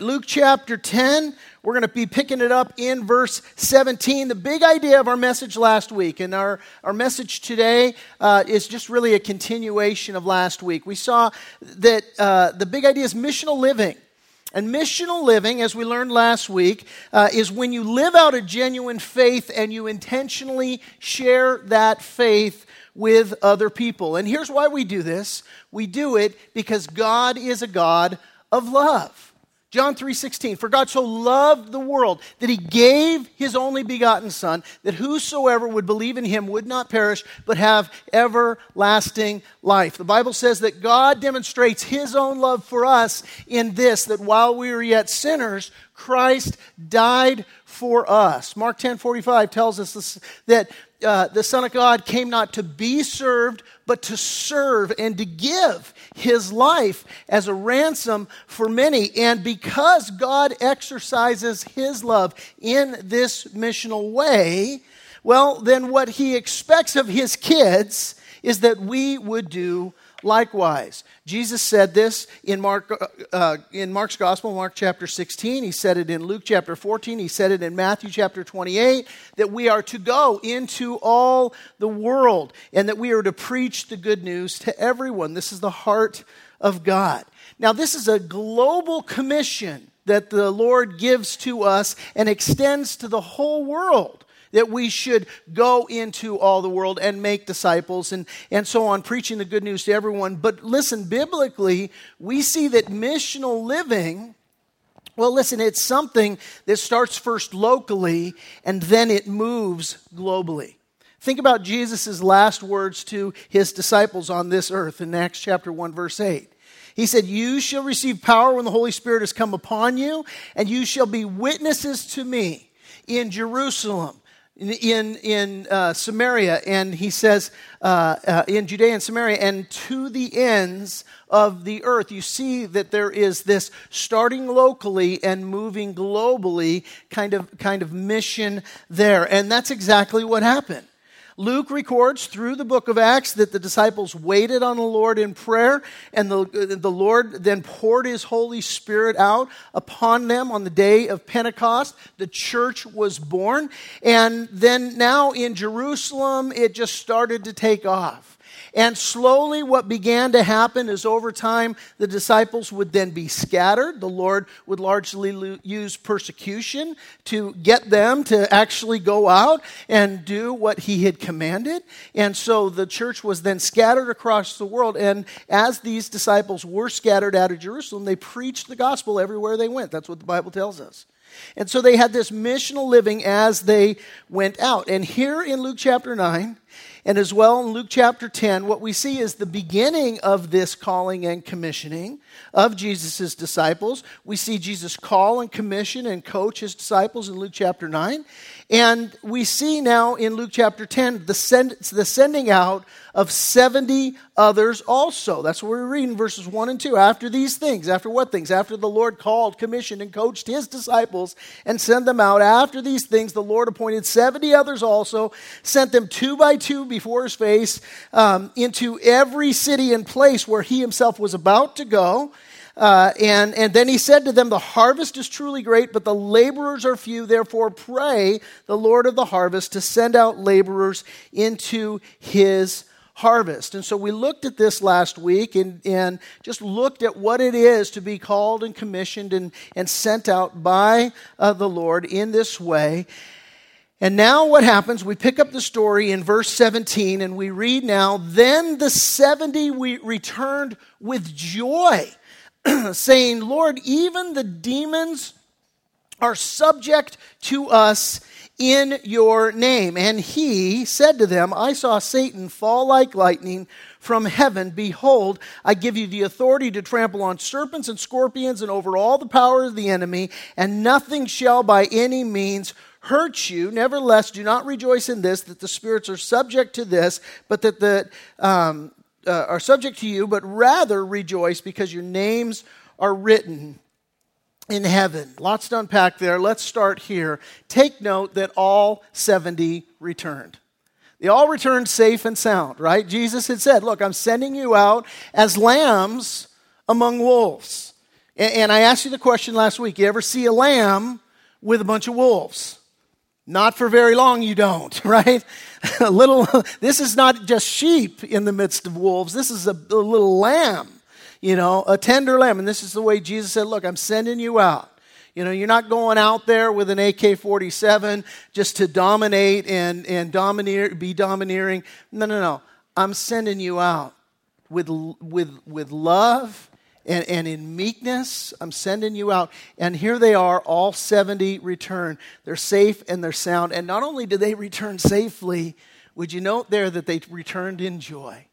Luke chapter 10, we're going to be picking it up in verse 17. The big idea of our message last week and our, our message today uh, is just really a continuation of last week. We saw that uh, the big idea is missional living. And missional living, as we learned last week, uh, is when you live out a genuine faith and you intentionally share that faith with other people. And here's why we do this we do it because God is a God of love. John 3:16 For God so loved the world that he gave his only begotten son that whosoever would believe in him would not perish but have everlasting life. The Bible says that God demonstrates his own love for us in this that while we were yet sinners Christ died for us. Mark 10:45 tells us this, that uh, the Son of God came not to be served, but to serve and to give his life as a ransom for many. And because God exercises his love in this missional way, well, then what he expects of his kids is that we would do likewise. Jesus said this in, Mark, uh, uh, in Mark's Gospel, Mark chapter 16. He said it in Luke chapter 14. He said it in Matthew chapter 28 that we are to go into all the world and that we are to preach the good news to everyone. This is the heart of God. Now, this is a global commission that the Lord gives to us and extends to the whole world that we should go into all the world and make disciples and, and so on, preaching the good news to everyone. But listen, biblically, we see that missional living. Well, listen, it's something that starts first locally and then it moves globally. Think about Jesus' last words to his disciples on this earth in Acts chapter 1, verse 8. He said, You shall receive power when the Holy Spirit has come upon you, and you shall be witnesses to me in Jerusalem, in, in, uh, Samaria, and he says, uh, uh, in Judea and Samaria, and to the ends of the earth. You see that there is this starting locally and moving globally kind of, kind of mission there. And that's exactly what happened. Luke records through the book of Acts that the disciples waited on the Lord in prayer, and the, the Lord then poured his Holy Spirit out upon them on the day of Pentecost. The church was born, and then now in Jerusalem, it just started to take off. And slowly, what began to happen is over time, the disciples would then be scattered. The Lord would largely use persecution to get them to actually go out and do what He had commanded. And so the church was then scattered across the world. And as these disciples were scattered out of Jerusalem, they preached the gospel everywhere they went. That's what the Bible tells us. And so they had this missional living as they went out. And here in Luke chapter 9, and as well in Luke chapter 10, what we see is the beginning of this calling and commissioning of Jesus' disciples. We see Jesus call and commission and coach his disciples in Luke chapter 9. And we see now in Luke chapter 10 the, send, the sending out of 70 others also. That's what we're reading verses 1 and 2. After these things, after what things? After the Lord called, commissioned, and coached his disciples and sent them out. After these things, the Lord appointed 70 others also, sent them two by two before his face um, into every city and place where he himself was about to go. Uh, and, and then he said to them, The harvest is truly great, but the laborers are few. Therefore, pray the Lord of the harvest to send out laborers into his harvest. And so we looked at this last week and, and just looked at what it is to be called and commissioned and, and sent out by uh, the Lord in this way. And now what happens? We pick up the story in verse 17 and we read now, Then the 70 we returned with joy saying, Lord, even the demons are subject to us in your name. And he said to them, I saw Satan fall like lightning from heaven. Behold, I give you the authority to trample on serpents and scorpions and over all the power of the enemy, and nothing shall by any means hurt you. Nevertheless, do not rejoice in this, that the spirits are subject to this, but that the, um, uh, are subject to you, but rather rejoice because your names are written in heaven. Lots to unpack there. Let's start here. Take note that all 70 returned. They all returned safe and sound, right? Jesus had said, Look, I'm sending you out as lambs among wolves. And, and I asked you the question last week you ever see a lamb with a bunch of wolves? Not for very long, you don't, right? a little, this is not just sheep in the midst of wolves. This is a, a little lamb, you know, a tender lamb. And this is the way Jesus said, Look, I'm sending you out. You know, you're not going out there with an AK 47 just to dominate and, and domineer, be domineering. No, no, no. I'm sending you out with, with, with love and, and in meekness. I'm sending you out. And here they are, all 70 return. They're safe and they're sound. And not only did they return safely, would you note there that they returned in joy?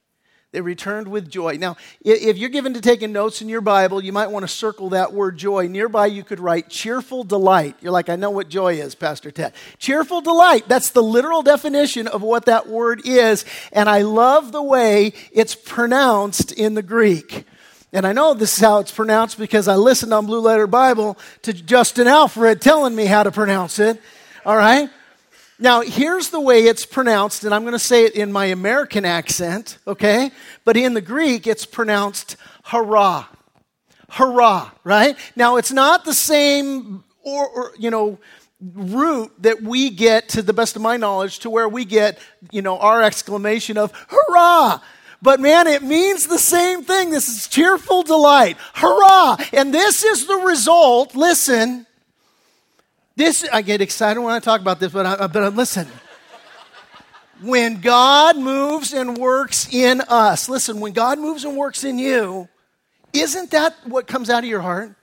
They returned with joy. Now, if you're given to taking notes in your Bible, you might want to circle that word joy. Nearby, you could write cheerful delight. You're like, I know what joy is, Pastor Ted. Cheerful delight. That's the literal definition of what that word is. And I love the way it's pronounced in the Greek. And I know this is how it's pronounced because I listened on Blue Letter Bible to Justin Alfred telling me how to pronounce it. All right? Now, here's the way it's pronounced, and I'm going to say it in my American accent, okay? But in the Greek, it's pronounced hurrah. Hurrah, right? Now, it's not the same, or, or you know, root that we get, to the best of my knowledge, to where we get, you know, our exclamation of hurrah. But man, it means the same thing. This is cheerful delight. Hurrah! And this is the result. Listen. This, I get excited when I talk about this, but, I, uh, but uh, listen. when God moves and works in us, listen, when God moves and works in you, isn't that what comes out of your heart?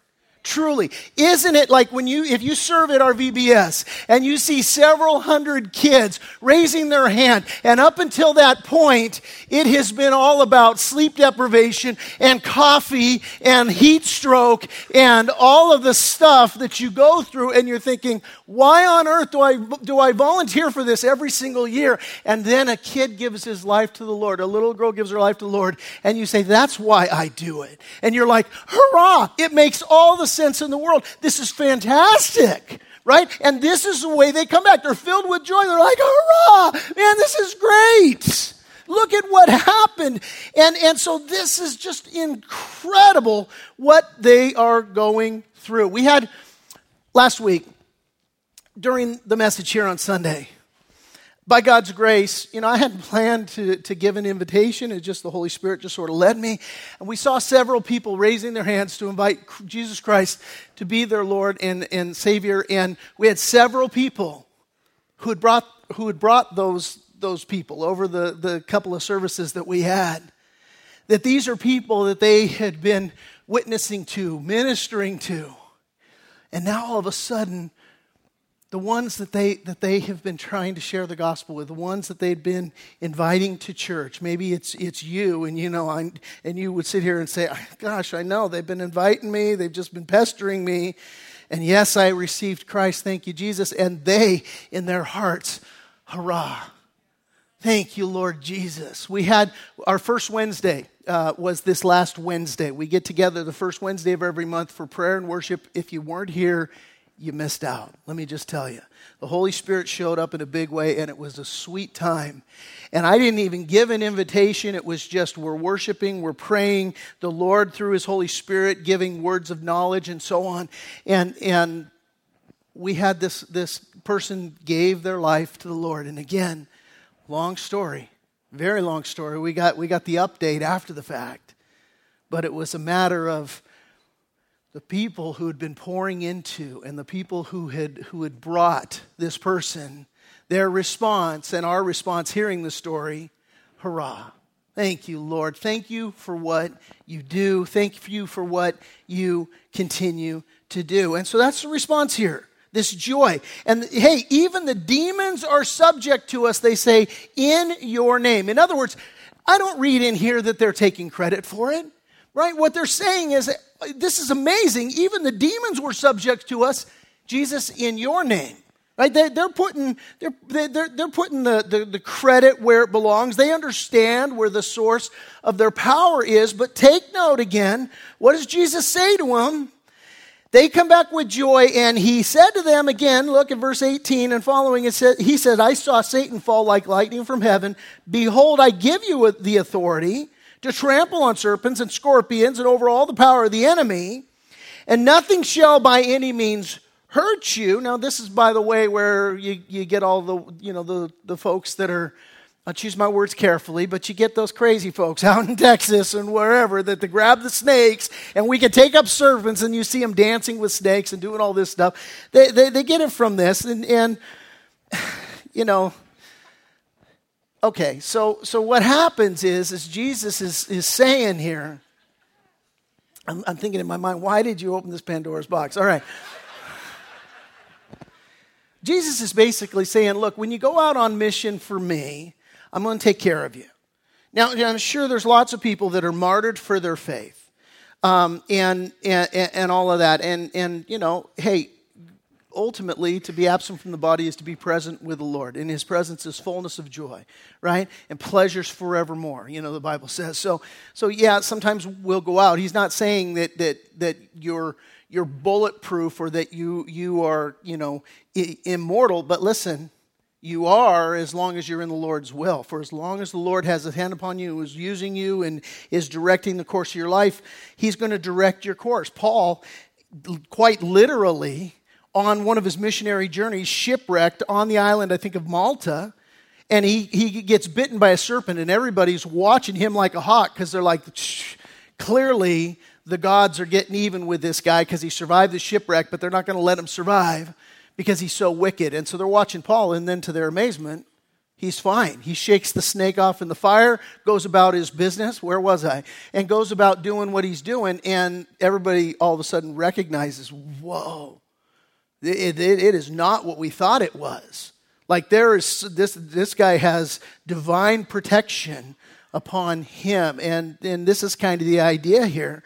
Truly. Isn't it like when you, if you serve at our VBS and you see several hundred kids raising their hand, and up until that point, it has been all about sleep deprivation and coffee and heat stroke and all of the stuff that you go through, and you're thinking, why on earth do I, do I volunteer for this every single year? And then a kid gives his life to the Lord, a little girl gives her life to the Lord, and you say, that's why I do it. And you're like, hurrah! It makes all the sense in the world. This is fantastic, right? And this is the way they come back. They're filled with joy. They're like, hurrah, man, this is great. Look at what happened. And, and so this is just incredible what they are going through. We had last week, during the message here on Sunday, by God's grace, you know, I hadn't planned to, to give an invitation. It just the Holy Spirit just sort of led me. And we saw several people raising their hands to invite Jesus Christ to be their Lord and, and Savior. And we had several people who had brought, who had brought those, those people over the, the couple of services that we had. That these are people that they had been witnessing to, ministering to. And now all of a sudden, the ones that they that they have been trying to share the gospel with the ones that they've been inviting to church. Maybe it's it's you and you know I, and you would sit here and say gosh i know. They've been inviting me. They've just been pestering me. And yes i received christ. Thank you jesus. And they in their hearts hurrah. Thank you lord jesus. We had our first wednesday uh, was this last wednesday. We get together the first wednesday of every month for prayer and worship. If you weren't here you missed out. Let me just tell you. The Holy Spirit showed up in a big way, and it was a sweet time. And I didn't even give an invitation. It was just we're worshiping, we're praying, the Lord through His Holy Spirit giving words of knowledge and so on. And, and we had this, this person gave their life to the Lord. And again, long story, very long story. We got, we got the update after the fact. But it was a matter of the people who had been pouring into and the people who had, who had brought this person, their response and our response hearing the story, hurrah. Thank you, Lord. Thank you for what you do. Thank you for what you continue to do. And so that's the response here this joy. And hey, even the demons are subject to us, they say, in your name. In other words, I don't read in here that they're taking credit for it, right? What they're saying is, this is amazing. Even the demons were subject to us, Jesus, in your name. Right? They, are putting, they're, they're, they're putting the, the, the credit where it belongs. They understand where the source of their power is. But take note again what does Jesus say to them? They come back with joy, and he said to them again, look at verse 18 and following, it said, he said, I saw Satan fall like lightning from heaven. Behold, I give you the authority to trample on serpents and scorpions and over all the power of the enemy, And nothing shall by any means hurt you. Now, this is, by the way, where you, you get all the, you know, the, the folks that are, I'll choose my words carefully, but you get those crazy folks out in Texas and wherever that they grab the snakes and we can take up serpents and you see them dancing with snakes and doing all this stuff. They, they, they get it from this. And, and, you know, okay, so, so what happens is, is Jesus is, is saying here, I'm, I'm thinking in my mind, why did you open this Pandora's box? All right. Jesus is basically saying, look, when you go out on mission for me, I'm going to take care of you. Now, I'm sure there's lots of people that are martyred for their faith um, and, and, and all of that. And, and, you know, hey, ultimately, to be absent from the body is to be present with the Lord. In his presence is fullness of joy, right? And pleasures forevermore, you know, the Bible says. So, so yeah, sometimes we'll go out. He's not saying that, that, that you're you're bulletproof or that you, you are, you know, I- immortal. But listen, you are as long as you're in the Lord's will. For as long as the Lord has a hand upon you, is using you, and is directing the course of your life, He's going to direct your course. Paul, quite literally, on one of his missionary journeys, shipwrecked on the island, I think, of Malta. And he, he gets bitten by a serpent, and everybody's watching him like a hawk because they're like, clearly the gods are getting even with this guy because he survived the shipwreck, but they're not going to let him survive because he's so wicked. And so they're watching Paul, and then to their amazement, he's fine. He shakes the snake off in the fire, goes about his business. Where was I? And goes about doing what he's doing, and everybody all of a sudden recognizes, whoa, it, it, it is not what we thought it was. Like there is this this guy has divine protection upon him, and and this is kind of the idea here.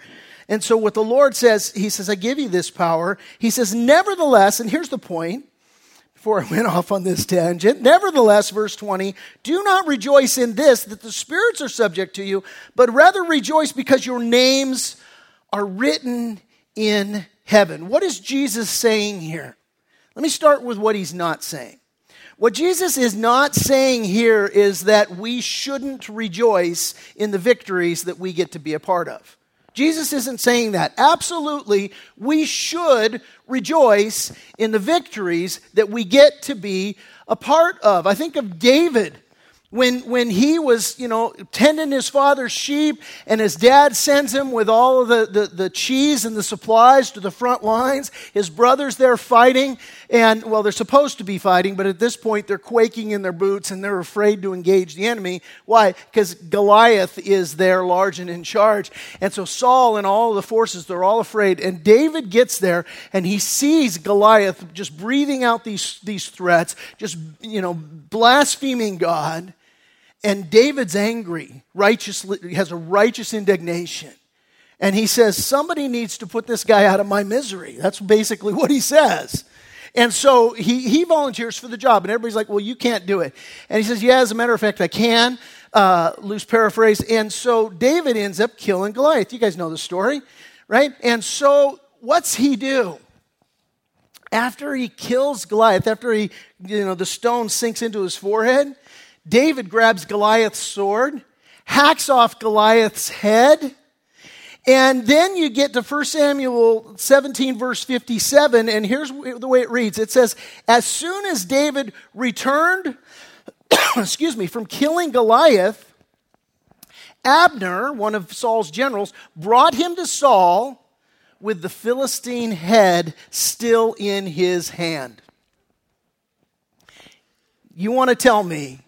And so, what the Lord says, He says, I give you this power. He says, nevertheless, and here's the point before I went off on this tangent. Nevertheless, verse 20, do not rejoice in this, that the spirits are subject to you, but rather rejoice because your names are written in heaven. What is Jesus saying here? Let me start with what he's not saying. What Jesus is not saying here is that we shouldn't rejoice in the victories that we get to be a part of. Jesus isn't saying that. Absolutely, we should rejoice in the victories that we get to be a part of. I think of David when, when he was, you know, tending his father's sheep and his dad sends him with all of the, the, the, cheese and the supplies to the front lines, his brothers there fighting, and, well, they're supposed to be fighting, but at this point they're quaking in their boots and they're afraid to engage the enemy. Why? Because Goliath is there large and in charge. And so Saul and all the forces, they're all afraid. And David gets there and he sees Goliath just breathing out these, these threats, just, you know, blaspheming God. And David's angry, righteously, has a righteous indignation. And he says, Somebody needs to put this guy out of my misery. That's basically what he says. And so he, he volunteers for the job, and everybody's like, Well, you can't do it. And he says, Yeah, as a matter of fact, I can. Uh, loose paraphrase. And so David ends up killing Goliath. You guys know the story, right? And so what's he do? After he kills Goliath, after he, you know, the stone sinks into his forehead, David grabs Goliath's sword, hacks off Goliath's head, and then you get to 1 Samuel 17, verse 57, and here's the way it reads it says, As soon as David returned, excuse me, from killing Goliath, Abner, one of Saul's generals, brought him to Saul with the Philistine head still in his hand. You want to tell me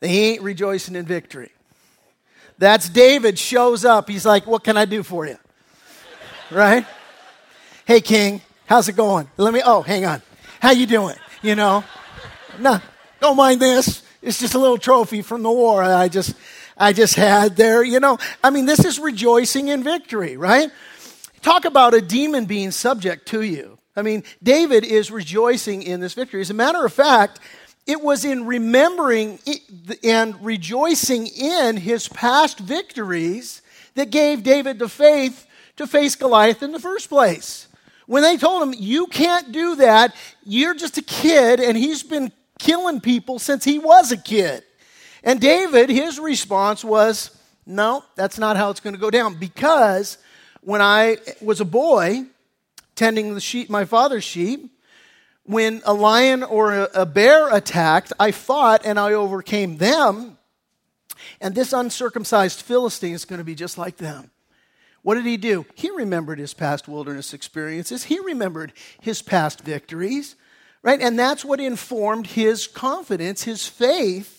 they ain't rejoicing in victory. That's David shows up. He's like, What can I do for you? Right? Hey, King, how's it going? Let me, oh, hang on. How you doing? You know? No, don't mind this. It's just a little trophy from the war I just, I just had there. You know, I mean, this is rejoicing in victory, right? Talk about a demon being subject to you. I mean, David is rejoicing in this victory. As a matter of fact, it was in remembering and rejoicing in his past victories that gave David the faith to face Goliath in the first place. When they told him, You can't do that, you're just a kid, and he's been killing people since he was a kid. And David, his response was, No, that's not how it's going to go down because When I was a boy, tending the sheep, my father's sheep, when a lion or a, bear attacked, I fought and I overcame them. And this uncircumcised Philistine is going to be just like them. What did he do? He remembered his past wilderness experiences. He remembered his past victories, right? And that's what informed his confidence, his faith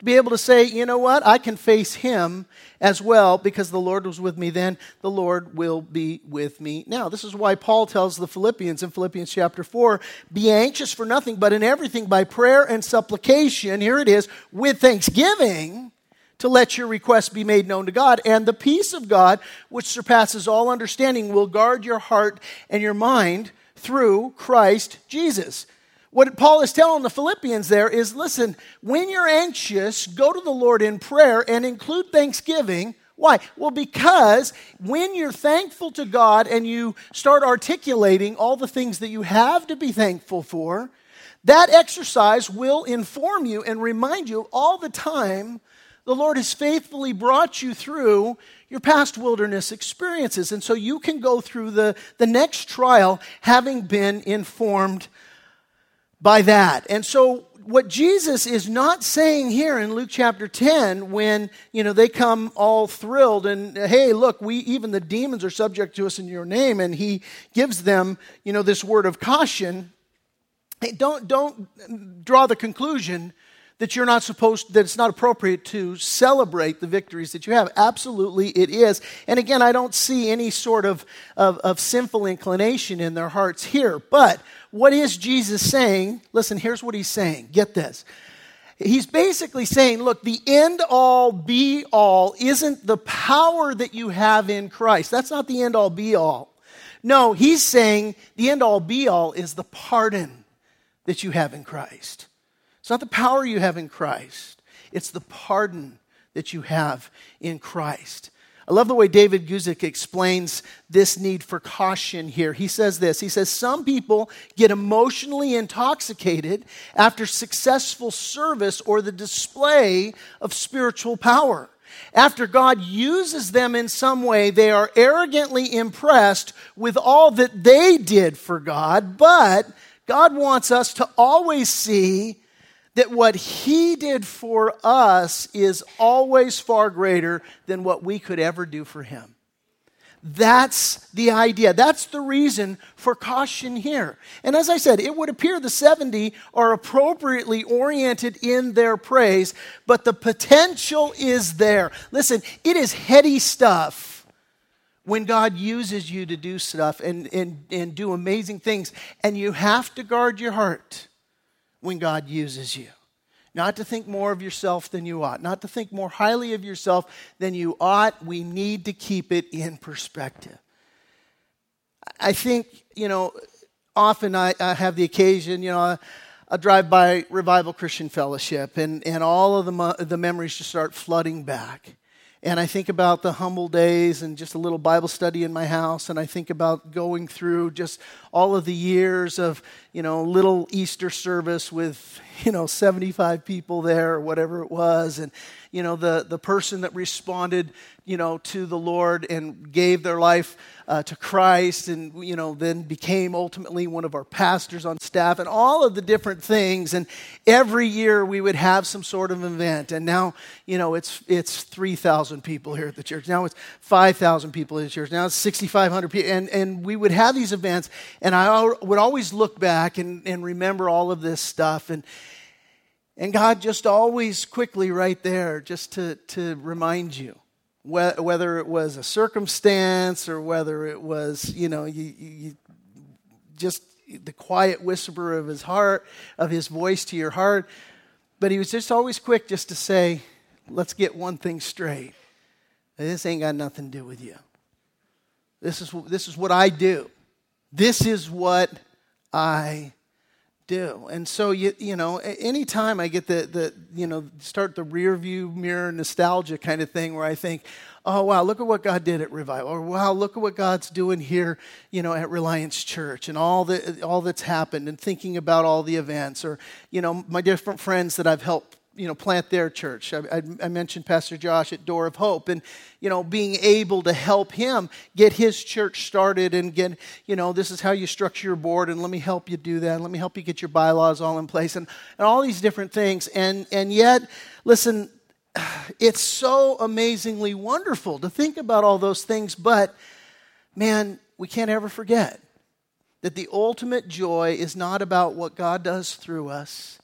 to be able to say, you know what, I can face him as well because the Lord was with me then, the Lord will be with me now. This is why Paul tells the Philippians in Philippians chapter 4 be anxious for nothing, but in everything by prayer and supplication, here it is, with thanksgiving to let your requests be made known to God. And the peace of God, which surpasses all understanding, will guard your heart and your mind through Christ Jesus. What Paul is telling the Philippians there is listen, when you're anxious, go to the Lord in prayer and include thanksgiving. Why? Well, because when you're thankful to God and you start articulating all the things that you have to be thankful for, that exercise will inform you and remind you all the time the Lord has faithfully brought you through your past wilderness experiences. And so you can go through the, the next trial having been informed by that. And so what Jesus is not saying here in Luke chapter 10 when, you know, they come all thrilled and hey, look, we even the demons are subject to us in your name and he gives them, you know, this word of caution. Hey, don't don't draw the conclusion that you're not supposed that it's not appropriate to celebrate the victories that you have absolutely it is and again i don't see any sort of, of, of, sinful inclination in their hearts here but what is jesus saying? Listen here's what he's saying. Get this. He's basically saying look the end all be all isn't the power that you have in christ. That's not the end all be all. No he's saying the end all be all is the pardon that you have in christ. It's not the power you have in Christ, it's the pardon that you have in Christ. I love the way David Guzik explains this need for caution here. He says this He says, Some people get emotionally intoxicated after successful service or the display of spiritual power. After God uses them in some way, they are arrogantly impressed with all that they did for God, but God wants us to always see that what he did for us is always far greater than what we could ever do for him. That's the idea. That's the reason for caution here. And as I said, it would appear the 70 are appropriately oriented in their praise, but the potential is there. Listen, it is heady stuff when God uses you to do stuff and, and, and do amazing things, and you have to guard your heart when God uses you. Not to think more of yourself than you ought, not to think more highly of yourself than you ought. We need to keep it in perspective. I think, you know, often I, I have the occasion, you know, I, I, drive by Revival Christian Fellowship, and, and all of the, the memories just start flooding back. And I think about the humble days and just a little Bible study in my house. And I think about going through just all of the years of, you know, little Easter service with, you know, 75 people there or whatever it was. And, you know, the, the person that responded, you know, to the Lord and gave their life uh, to Christ and, you know, then became ultimately one of our pastors on staff and all of the different things. And every year we would have some sort of event. And now, you know, it's, it's 3,000 people here at the church. Now it's 5,000 people at the church. Now it's 6,500 people. And, and we would have these events. And I would always look back and, and remember all of this stuff. And, and God just always quickly right there just to, to remind you whether it was a circumstance or whether it was, you know, you, you just the quiet whisper of his heart, of his voice to your heart. But he was just always quick just to say, let's get one thing straight. This ain't got nothing to do with you. This is, this is what I do. This is what I do. And so you you know, anytime I get the the you know start the rear view mirror nostalgia kind of thing where I think, oh wow, look at what God did at Revival, or wow, look at what God's doing here, you know, at Reliance Church, and all the all that's happened, and thinking about all the events, or you know, my different friends that I've helped you know, plant their church. I, I, mentioned Pastor Josh at Door of Hope and, you know, being able to help him get his church started and get, you know, this is how you structure your board and let me help you do that. And let me help you get your bylaws all in place and, and all these different things. And, and yet, listen, it's so amazingly wonderful to think about all those things, but man, we can't ever forget that the ultimate joy is not about what God does through us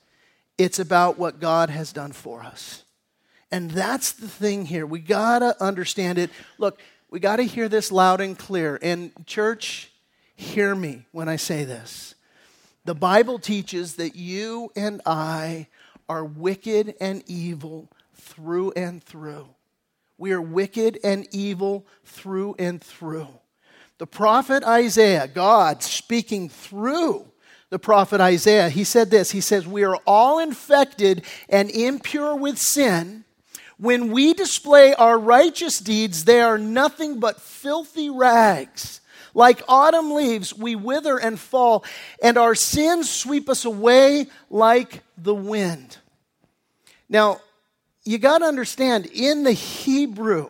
it's about what God has done for us. And that's the thing here. We got to understand it. Look, we got to hear this loud and clear. And, church, hear me when I say this. The Bible teaches that you and I are wicked and evil through and through. We are wicked and evil through and through. The prophet Isaiah, God speaking through the prophet Isaiah. He said this He says, We are all infected and impure with sin. When we display our righteous deeds, they are nothing but filthy rags. Like autumn leaves, we wither and fall, and our sins sweep us away like the wind. Now, you got to understand, in the Hebrew,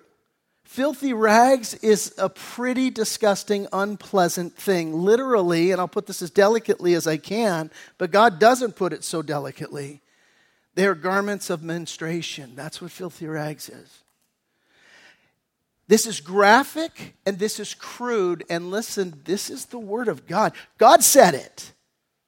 Filthy rags is a pretty disgusting, unpleasant thing. Literally, and I'll put this as delicately as I can, but God doesn't put it so delicately. They are garments of menstruation. That's what filthy rags is. This is graphic and this is crude. And listen, this is the Word of God. God said it.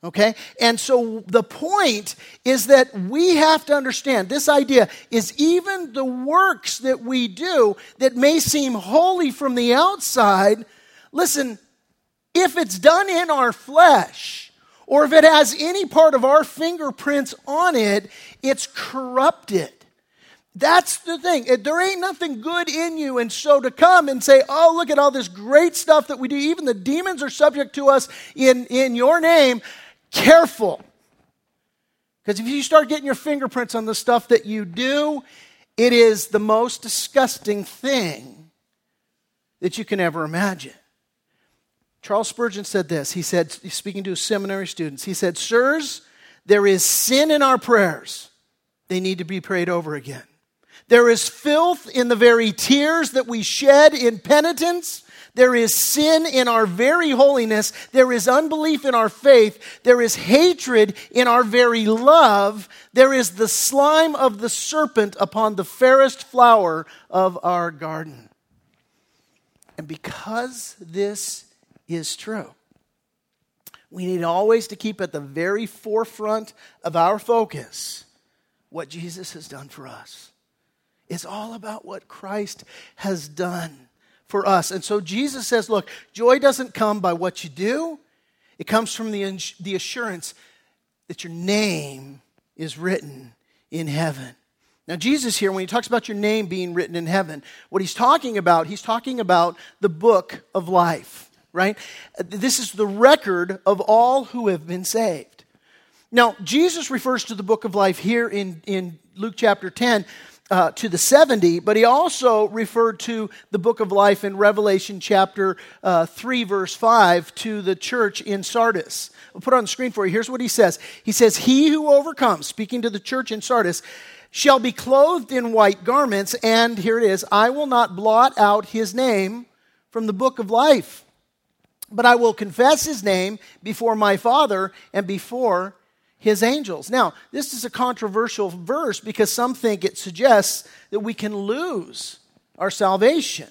Okay? And so the point is that we have to understand this idea is even the works that we do that may seem holy from the outside, listen, if it's done in our flesh, or if it has any part of our fingerprints on it, it's corrupted. That's the thing. There ain't nothing good in you. And so to come and say, oh, look at all this great stuff that we do, even the demons are subject to us in, in your name careful. Because if you start getting your fingerprints on the stuff that you do, it is the most disgusting thing that you can ever imagine. Charles Spurgeon said this. He said, speaking to his seminary students, he said, Sirs, there is sin in our prayers. They need to be prayed over again. There is filth in the very tears that we shed in penitence. There is sin in our very holiness. There is unbelief in our faith. There is hatred in our very love. There is the slime of the serpent upon the fairest flower of our garden. And because this is true, we need always to keep at the very forefront of our focus what Jesus has done for us. It's all about what Christ has done for us. And so Jesus says, look, joy doesn't come by what you do, it comes from the, the assurance that your name is written in heaven. Now, Jesus here, when he talks about your name being written in heaven, what he's talking about, he's talking about the book of life, right? This is the record of all who have been saved. Now, Jesus refers to the book of life here in, in Luke chapter 10 uh, to the 70, but he also referred to the book of life in Revelation chapter uh, 3, verse 5, to the church in Sardis. I'll put it on the screen for you. Here's what he says He says, He who overcomes, speaking to the church in Sardis, shall be clothed in white garments, and here it is, I will not blot out his name from the book of life, but I will confess his name before my Father and before his angels. Now, this is a controversial verse because some think it suggests that we can lose our salvation.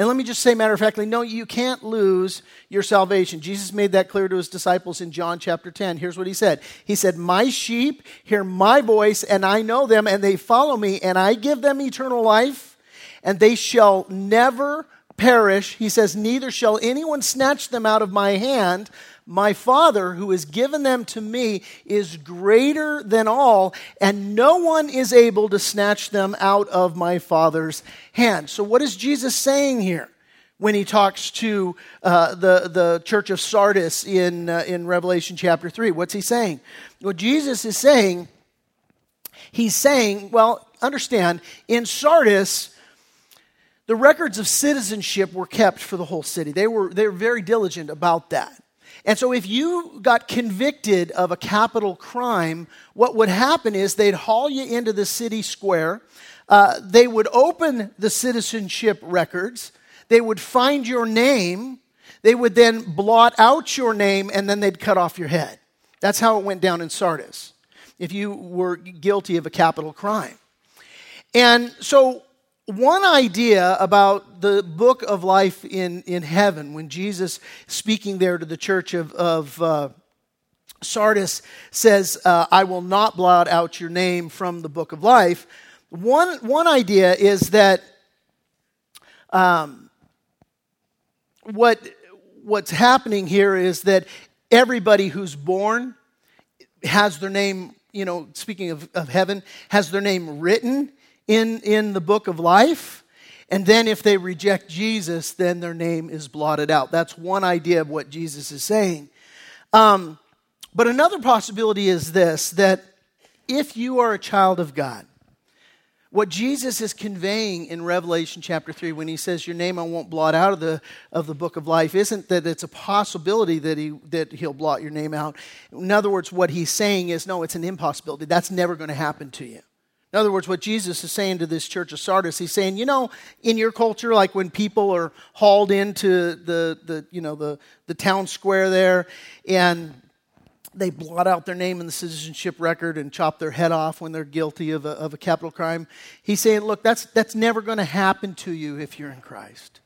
And let me just say, matter of factly, no, you can't lose your salvation. Jesus made that clear to his disciples in John chapter 10. Here's what he said He said, My sheep hear my voice, and I know them, and they follow me, and I give them eternal life, and they shall never perish. He says, Neither shall anyone snatch them out of my hand. My Father, who has given them to me, is greater than all, and no one is able to snatch them out of my Father's hand. So, what is Jesus saying here? when he talks to uh, the, the church of Sardis in, uh, in Revelation chapter 3. What's he saying? What Jesus is saying, he's saying, well, understand, in Sardis, the records of citizenship were kept for the whole city. They were, they were very diligent about that. And so, if you got convicted of a capital crime, what would happen is they'd haul you into the city square. Uh, they would open the citizenship records. They would find your name. They would then blot out your name and then they'd cut off your head. That's how it went down in Sardis if you were guilty of a capital crime. And so, one idea about the book of life in, in heaven, when Jesus, speaking there to the church of, of uh, Sardis, says, uh, I will not blot out your name from the book of life. One, one idea is that um, what, what's happening here is that everybody who's born has their name, you know, speaking of, of heaven, has their name written in, in the book of life. And then if they reject Jesus, then their name is blotted out. That's one idea of what Jesus is saying. Um, but another possibility is this that if you are a child of God, what Jesus is conveying in Revelation chapter 3 when he says, Your name I won't blot out of the, of the book of life isn't that it's a possibility that, he, that he'll blot your name out. In other words, what he's saying is, No, it's an impossibility. That's never going to happen to you. In other words, what Jesus is saying to this church of Sardis, he's saying, you know, in your culture, like when people are hauled into the, the you know, the, the town square there, and they blot out their name in the citizenship record and chop their head off when they're guilty of a, of a capital crime. He's saying, look, that's, that's never going to happen to you if you're in Christ.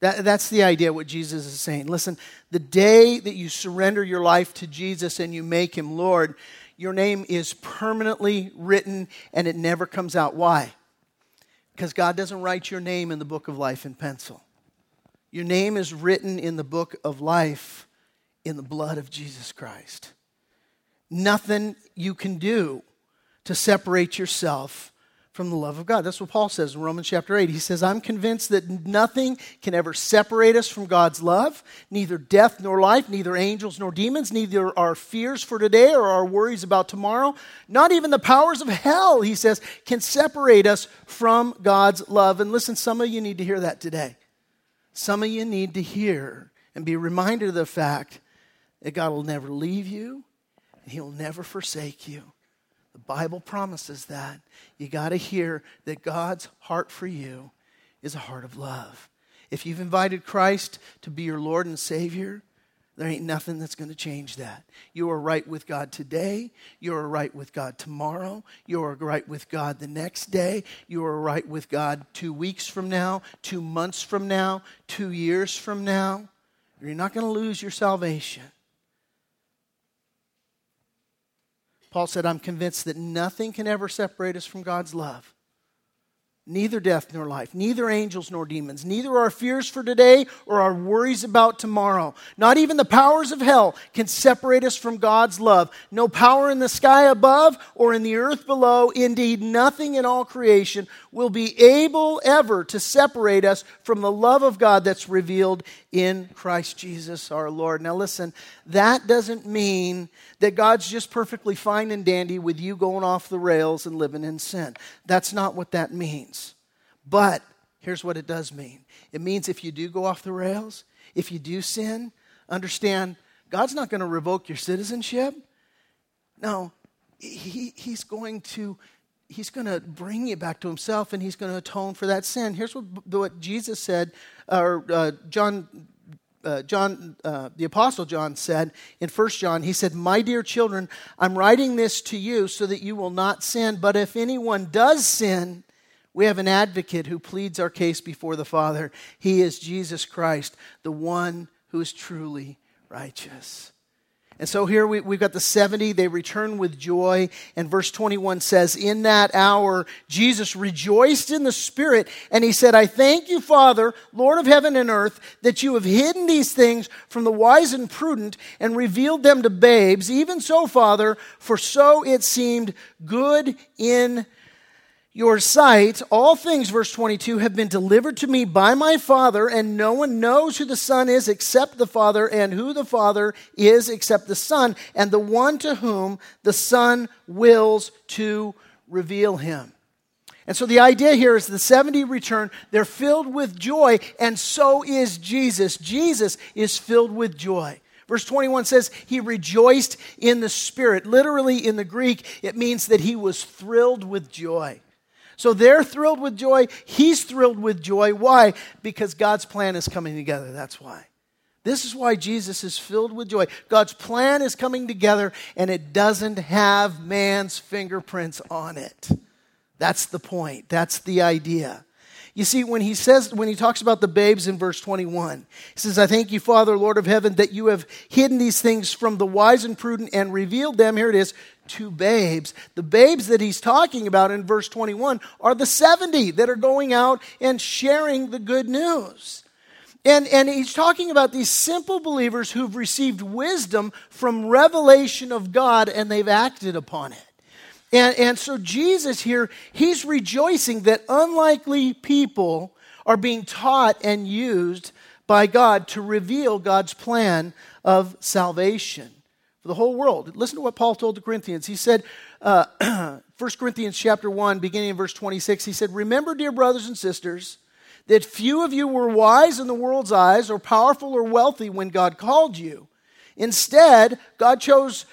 That, that's the idea, what Jesus is saying. Listen, the day that you surrender your life to Jesus and you make him Lord, your name is permanently written and it never comes out. Why? Because God doesn't write your name in the book of life in pencil. Your name is written in the book of life in the blood of Jesus Christ. Nothing you can do to separate yourself from the love of God. That's what Paul says in Romans chapter 8. He says, I'm convinced that nothing can ever separate us from God's love, neither death nor life, neither angels nor demons, neither our fears for today or our worries about tomorrow, not even the powers of hell, he says, can separate us from God's love. And listen, some of you need to hear that today. Some of you need to hear and be reminded of the fact that God will never leave you and He'll never forsake you. The Bible promises that. You got to hear that God's heart for you is a heart of love. If you've invited Christ to be your Lord and Savior, there ain't nothing that's going to change that. You are right with God today. You are right with God tomorrow. You are right with God the next day. You are right with God two weeks from now, two months from now, two years from now. You're not going to lose your salvation. Paul said, I'm convinced that nothing can ever separate us from God's love. Neither death nor life, neither angels nor demons, neither our fears for today or our worries about tomorrow. Not even the powers of hell can separate us from God's love. No power in the sky above or in the earth below, indeed, nothing in all creation will be able ever to separate us from the love of God that's revealed in Christ Jesus our Lord. Now, listen, that doesn't mean that God's just perfectly fine and dandy with you going off the rails and living in sin. That's not what that means. But here's what it does mean it means if you do go off the rails, if you do sin, understand God's not going to revoke your citizenship. No, he, He's going to he's going to bring you back to himself and he's going to atone for that sin. Here's what, what Jesus said, or uh, John, uh, John uh, the Apostle John said in 1 John, he said, My dear children, I'm writing this to you so that you will not sin, but if anyone does sin, we have an advocate who pleads our case before the Father. He is Jesus Christ, the one who is truly righteous. And so here we, we've got the 70, they return with joy. And verse 21 says, In that hour, Jesus rejoiced in the Spirit, and he said, I thank you, Father, Lord of heaven and earth, that you have hidden these things from the wise and prudent and revealed them to babes. Even so, Father, for so it seemed good in your sight, all things, verse 22, have been delivered to me by my Father, and no one knows who the Son is except the Father, and who the Father is except the Son, and the one to whom the Son wills to reveal him. And so the idea here is the 70 return, they're filled with joy, and so is Jesus. Jesus is filled with joy. Verse 21 says, He rejoiced in the Spirit. Literally, in the Greek, it means that he was thrilled with joy. So they're thrilled with joy. He's thrilled with joy. Why? Because God's plan is coming together. That's why. This is why Jesus is filled with joy. God's plan is coming together, and it doesn't have man's fingerprints on it. That's the point. That's the idea. You see, when he says, when he talks about the babes in verse 21, he says, I thank you, Father, Lord of heaven, that you have hidden these things from the wise and prudent and revealed them, here it is, to babes. The babes that he's talking about in verse 21 are the 70 that are going out and sharing the good news. And, and he's talking about these simple believers who've received wisdom from revelation of God and they've acted upon it. And, and so Jesus here, he's rejoicing that unlikely people are being taught and used by God to reveal God's plan of salvation for the whole world. Listen to what Paul told the Corinthians. He said, uh, 1 Corinthians chapter 1, beginning in verse 26, he said, Remember, dear brothers and sisters, that few of you were wise in the world's eyes or powerful or wealthy when God called you. Instead, God chose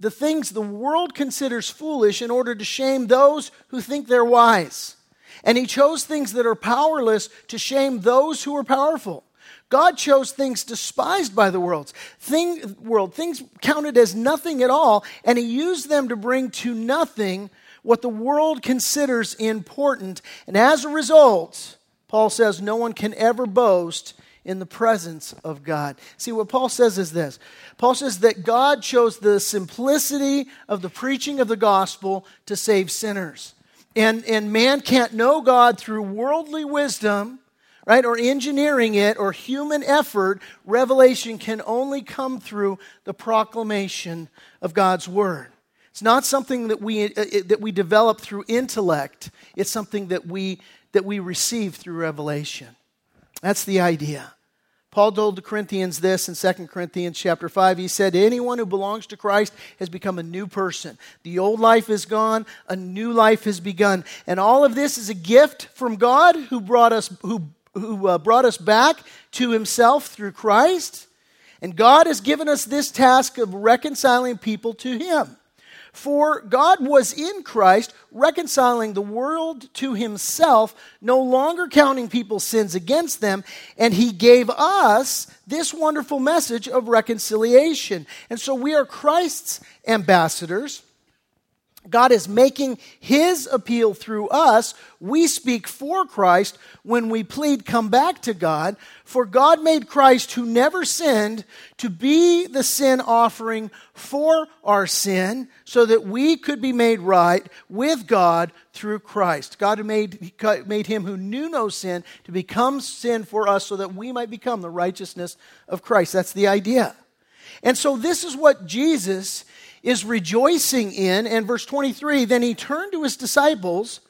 the things the world considers foolish in order to shame those who think they're wise. And he chose things that are powerless to shame those who are powerful. God chose things despised by the world, thing, world, things counted as nothing at all, and he used them to bring to nothing what the world considers important. And as a result, Paul says no one can ever boast in the presence of God. See, what Paul says is this Paul says that God chose the simplicity of the preaching of the gospel to save sinners. And, and man can't know God through worldly wisdom, right, or engineering it, or human effort. Revelation can only come through the proclamation of God's word. It's not something that we, uh, that we develop through intellect, it's something that we, that we receive through revelation. That's the idea. Paul told the Corinthians this in 2 Corinthians chapter 5. He said, Anyone who belongs to Christ has become a new person. The old life is gone, a new life has begun. And all of this is a gift from God who brought us, who, who uh, brought us back to himself through Christ. And God has given us this task of reconciling people to him. For God was in Christ, reconciling the world to himself, no longer counting people's sins against them, and he gave us this wonderful message of reconciliation. And so we are Christ's ambassadors God is making his appeal through us. We speak for Christ when we plead, come back to God. For God made Christ, who never sinned, to be the sin offering for our sin, so that we could be made right with God through Christ. God made, made him who knew no sin to become sin for us, so that we might become the righteousness of Christ. That's the idea. And so, this is what Jesus is rejoicing in. And verse 23 then he turned to his disciples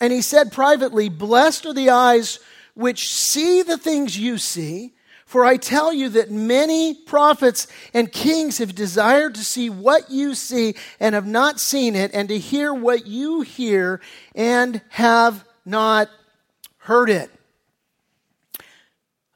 and he said privately, Blessed are the eyes which see the things you see. For I tell you that many prophets and kings have desired to see what you see and have not seen it, and to hear what you hear and have not heard it.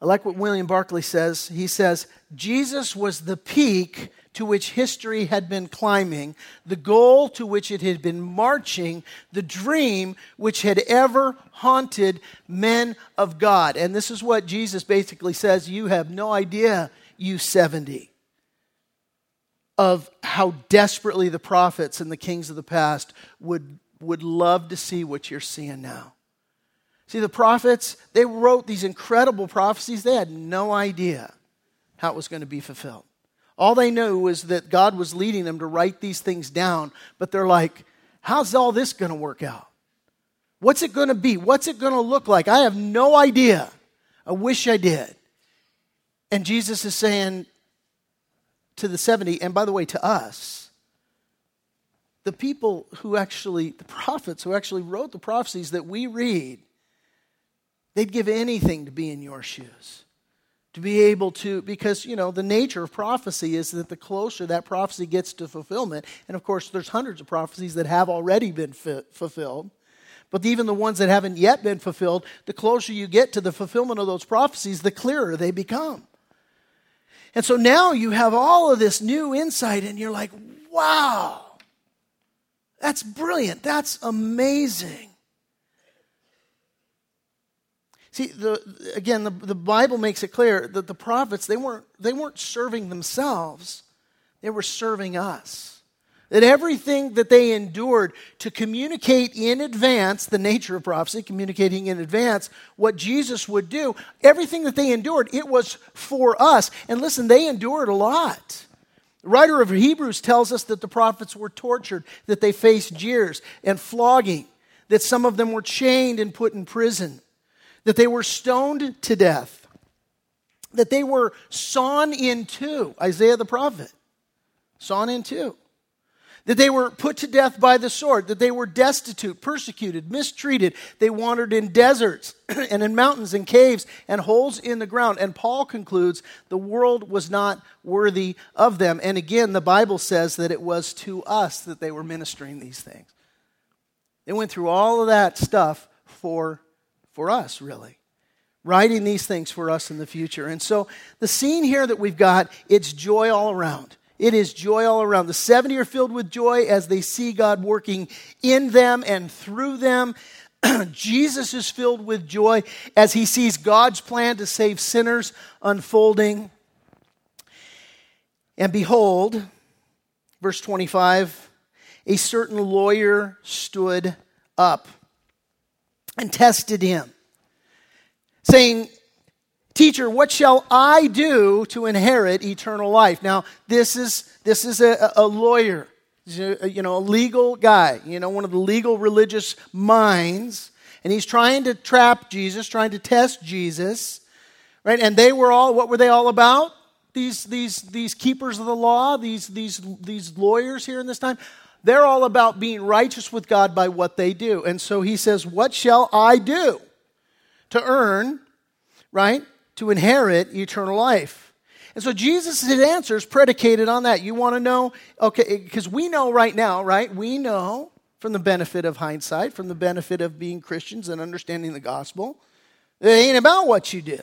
I like what William Barclay says. He says, Jesus was the peak to which history had been climbing, the goal to which it had been marching, the dream which had ever haunted men of God. And this is what Jesus basically says You have no idea, you 70, of how desperately the prophets and the kings of the past would, would love to see what you're seeing now. See, the prophets, they wrote these incredible prophecies, they had no idea how it was going to be fulfilled. All they knew was that God was leading them to write these things down, but they're like, how's all this going to work out? What's it going to be? What's it going to look like? I have no idea. I wish I did. And Jesus is saying to the 70, and by the way, to us, the people who actually, the prophets who actually wrote the prophecies that we read, they'd give anything to be in your shoes to be able to because you know the nature of prophecy is that the closer that prophecy gets to fulfillment and of course there's hundreds of prophecies that have already been fi- fulfilled but even the ones that haven't yet been fulfilled the closer you get to the fulfillment of those prophecies the clearer they become And so now you have all of this new insight, and you're like, wow, that's brilliant. That's amazing. See, the, again, the, the Bible makes it clear that the prophets, they weren't, they weren't serving themselves, they were serving us. That everything that they endured to communicate in advance, the nature of prophecy, communicating in advance what Jesus would do, everything that they endured, it was for us. And listen, they endured a lot. The writer of Hebrews tells us that the prophets were tortured, that they faced jeers and flogging, that some of them were chained and put in prison, that they were stoned to death, that they were sawn in two, Isaiah the prophet, sawn in two that they were put to death by the sword, that they were destitute, persecuted, mistreated. They wandered in deserts and in mountains and caves and holes in the ground. And Paul concludes the world was not worthy of them. And again, the Bible says that it was to us that they were ministering these things. They went through all of that stuff for, for us, really. Writing these things for us in the future. And so the scene here that we've got, it's joy all around. It is joy all around. The 70 are filled with joy as they see God working in them and through them. Jesus is filled with joy as he sees God's plan to save sinners unfolding. And behold, verse 25, a certain lawyer stood up and tested him, saying, Teacher, what shall I do to inherit eternal life? Now, this is, this is a, a lawyer, you know, a legal guy, you know, one of the legal religious minds. And he's trying to trap Jesus, trying to test Jesus. Right? And they were all, what were they all about? These, these, these keepers of the law, these, these, these lawyers here in this time, they're all about being righteous with God by what they do. And so he says, What shall I do to earn, right? to inherit eternal life. And so Jesus' answer is predicated on that. You want to know? Okay, because we know right now, right? We know from the benefit of hindsight, from the benefit of being Christians and understanding the gospel, it ain't about what you do.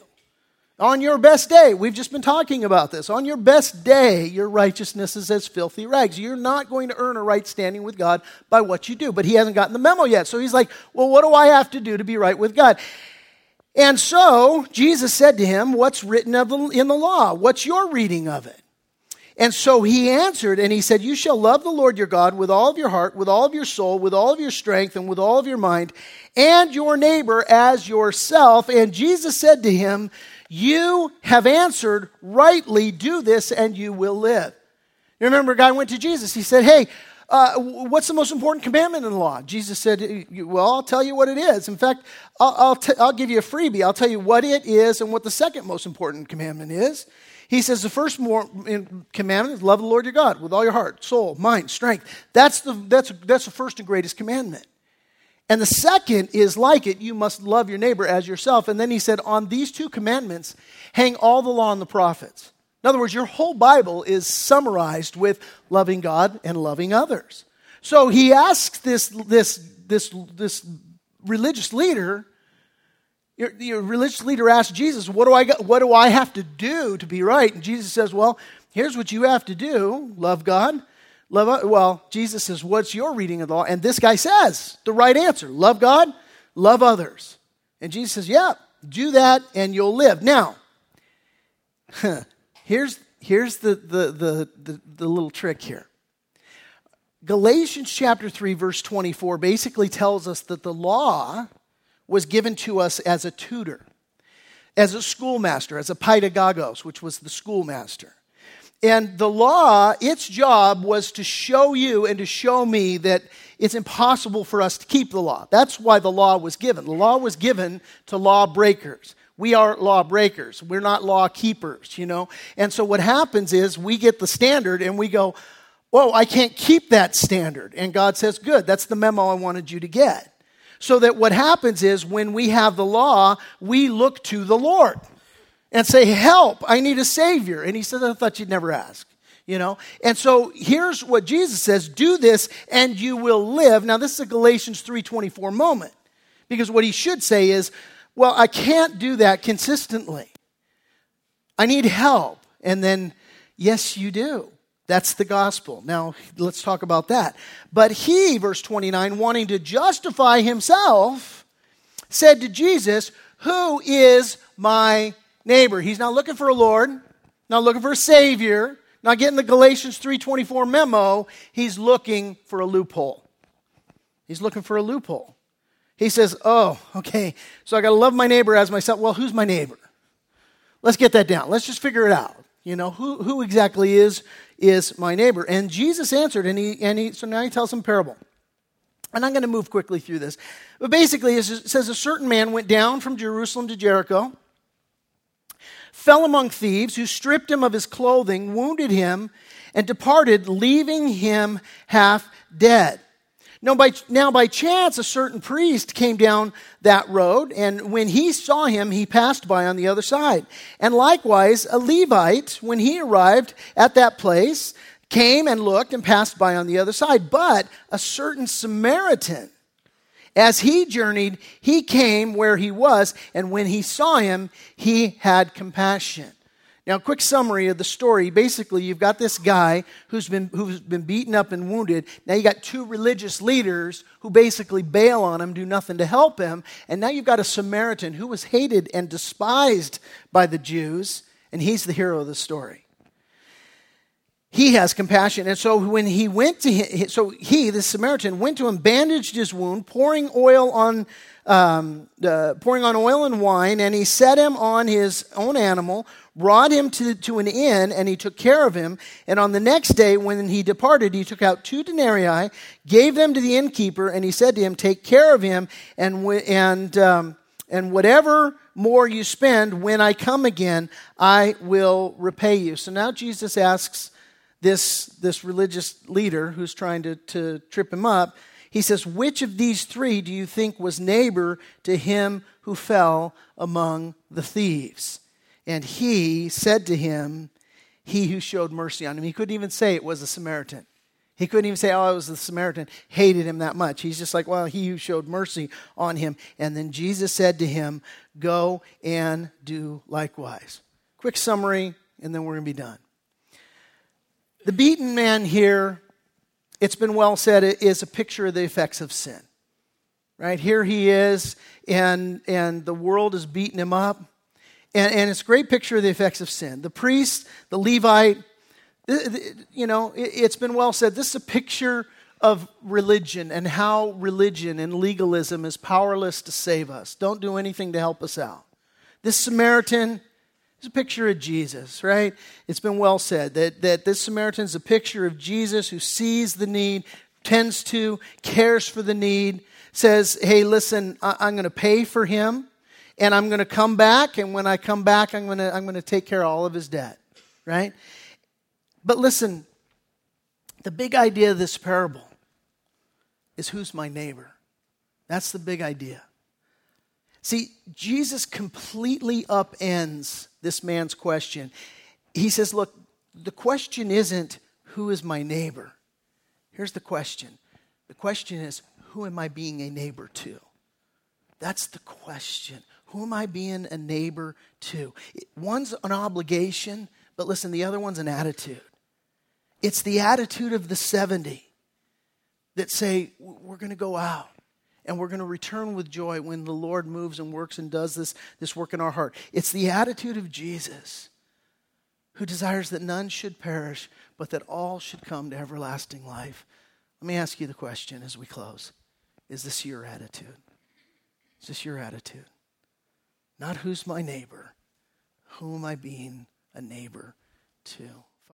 On your best day, we've just been talking about this. On your best day, your righteousness is as filthy rags. You're not going to earn a right standing with God by what you do. But he hasn't gotten the memo yet. So he's like, well, what do I have to do to be right with God? And so Jesus said to him, What's written in the law? What's your reading of it? And so he answered and he said, You shall love the Lord your God with all of your heart, with all of your soul, with all of your strength, and with all of your mind, and your neighbor as yourself. And Jesus said to him, You have answered rightly, do this, and you will live. You remember a guy went to Jesus. He said, Hey, uh, what's the most important commandment in the law? Jesus said, Well, I'll tell you what it is. In fact, I'll, I'll, t- I'll give you a freebie. I'll tell you what it is and what the second most important commandment is. He says the first more commandment is love the Lord your God with all your heart, soul, mind, strength. That's the, that's, that's the first and greatest commandment. And the second is like it, you must love your neighbor as yourself. And then he said, on these two commandments hang all the law and the prophets. In other words, your whole Bible is summarized with loving God and loving others. So he asks this, this, this, this religious leader, your, your religious leader asked Jesus, what do, I got, what do I have to do to be right? And Jesus says, Well, here's what you have to do love God. Love, well, Jesus says, What's your reading of the law? And this guy says the right answer love God, love others. And Jesus says, Yeah, do that and you'll live. Now, Here's, here's the, the, the, the, the little trick here. Galatians chapter 3, verse 24 basically tells us that the law was given to us as a tutor, as a schoolmaster, as a pedagogos, which was the schoolmaster. And the law, its job was to show you and to show me that it's impossible for us to keep the law. That's why the law was given. The law was given to lawbreakers. We are lawbreakers. We're not law keepers, you know? And so what happens is we get the standard and we go, Whoa, I can't keep that standard. And God says, Good, that's the memo I wanted you to get. So that what happens is when we have the law, we look to the Lord and say, Help, I need a Savior. And He says, I thought you'd never ask. You know? And so here's what Jesus says do this and you will live. Now, this is a Galatians 3:24 moment. Because what he should say is, well, I can't do that consistently. I need help. And then, yes, you do. That's the gospel. Now, let's talk about that. But he, verse 29, wanting to justify himself, said to Jesus, Who is my neighbor? He's not looking for a Lord, not looking for a Savior, not getting the Galatians 3.24 memo. He's looking for a loophole. He's looking for a loophole. He says, Oh, okay, so I got to love my neighbor as myself. Well, who's my neighbor? Let's get that down. Let's just figure it out. You know, who, who exactly is, is my neighbor? And Jesus answered, and he, and he, so now he tells some parable. And I'm going to move quickly through this. But basically, it says a certain man went down from Jerusalem to Jericho, fell among thieves who stripped him of his clothing, wounded him, and departed, leaving him half dead. Now by, now, by chance, a certain priest came down that road, and when he saw him, he passed by on the other side. And likewise, a Levite, when he arrived at that place, came and looked and passed by on the other side. But a certain Samaritan, as he journeyed, he came where he was, and when he saw him, he had compassion. Now, quick summary of the story. Basically, you've got this guy who's been, who's been beaten up and wounded. Now, you got two religious leaders who basically bail on him, do nothing to help him. And now you've got a Samaritan who was hated and despised by the Jews, and he's the hero of the story. He has compassion. And so when he went to him, so he, the Samaritan, went to him, bandaged his wound, pouring oil on um, uh, pouring on oil and wine, and he set him on his own animal, brought him to, to an inn, and he took care of him. And on the next day, when he departed, he took out two denarii, gave them to the innkeeper, and he said to him, Take care of him, and, and, um, and whatever more you spend, when I come again, I will repay you. So now Jesus asks this, this religious leader who's trying to, to trip him up, he says, Which of these three do you think was neighbor to him who fell among the thieves? And he said to him, He who showed mercy on him. He couldn't even say it was a Samaritan. He couldn't even say, Oh, it was the Samaritan, hated him that much. He's just like, Well, he who showed mercy on him. And then Jesus said to him, Go and do likewise. Quick summary, and then we're going to be done. The beaten man here it's been well said, is a picture of the effects of sin. Right? Here he is, and, and the world is beating him up. And, and it's a great picture of the effects of sin. The priest, the Levite, you know, it's been well said. This is a picture of religion and how religion and legalism is powerless to save us. Don't do anything to help us out. This Samaritan, it's a picture of Jesus, right? It's been well said that, that this Samaritan is a picture of Jesus who sees the need, tends to, cares for the need, says, hey, listen, I, am going to pay for him, and I'm going to come back, and when I come back, I'm going to, I'm going to take care of all of his debt, right? But listen, the big idea of this parable is who's my neighbor? That's the big idea. See, Jesus completely upends this man's question. He says, Look, the question isn't who is my neighbor? Here's the question the question is, who am I being a neighbor to? That's the question. Who am I being a neighbor to? One's an obligation, but listen, the other one's an attitude. It's the attitude of the 70 that say, we're going to go out and we're going to return with joy when the Lord moves and works and does this, this work in our heart. It's the attitude of Jesus who desires that none should perish, but that all should come to everlasting life. Let me ask you the question as we close Is this your attitude? Is this your attitude? Not who's my neighbor, who am I being a neighbor to?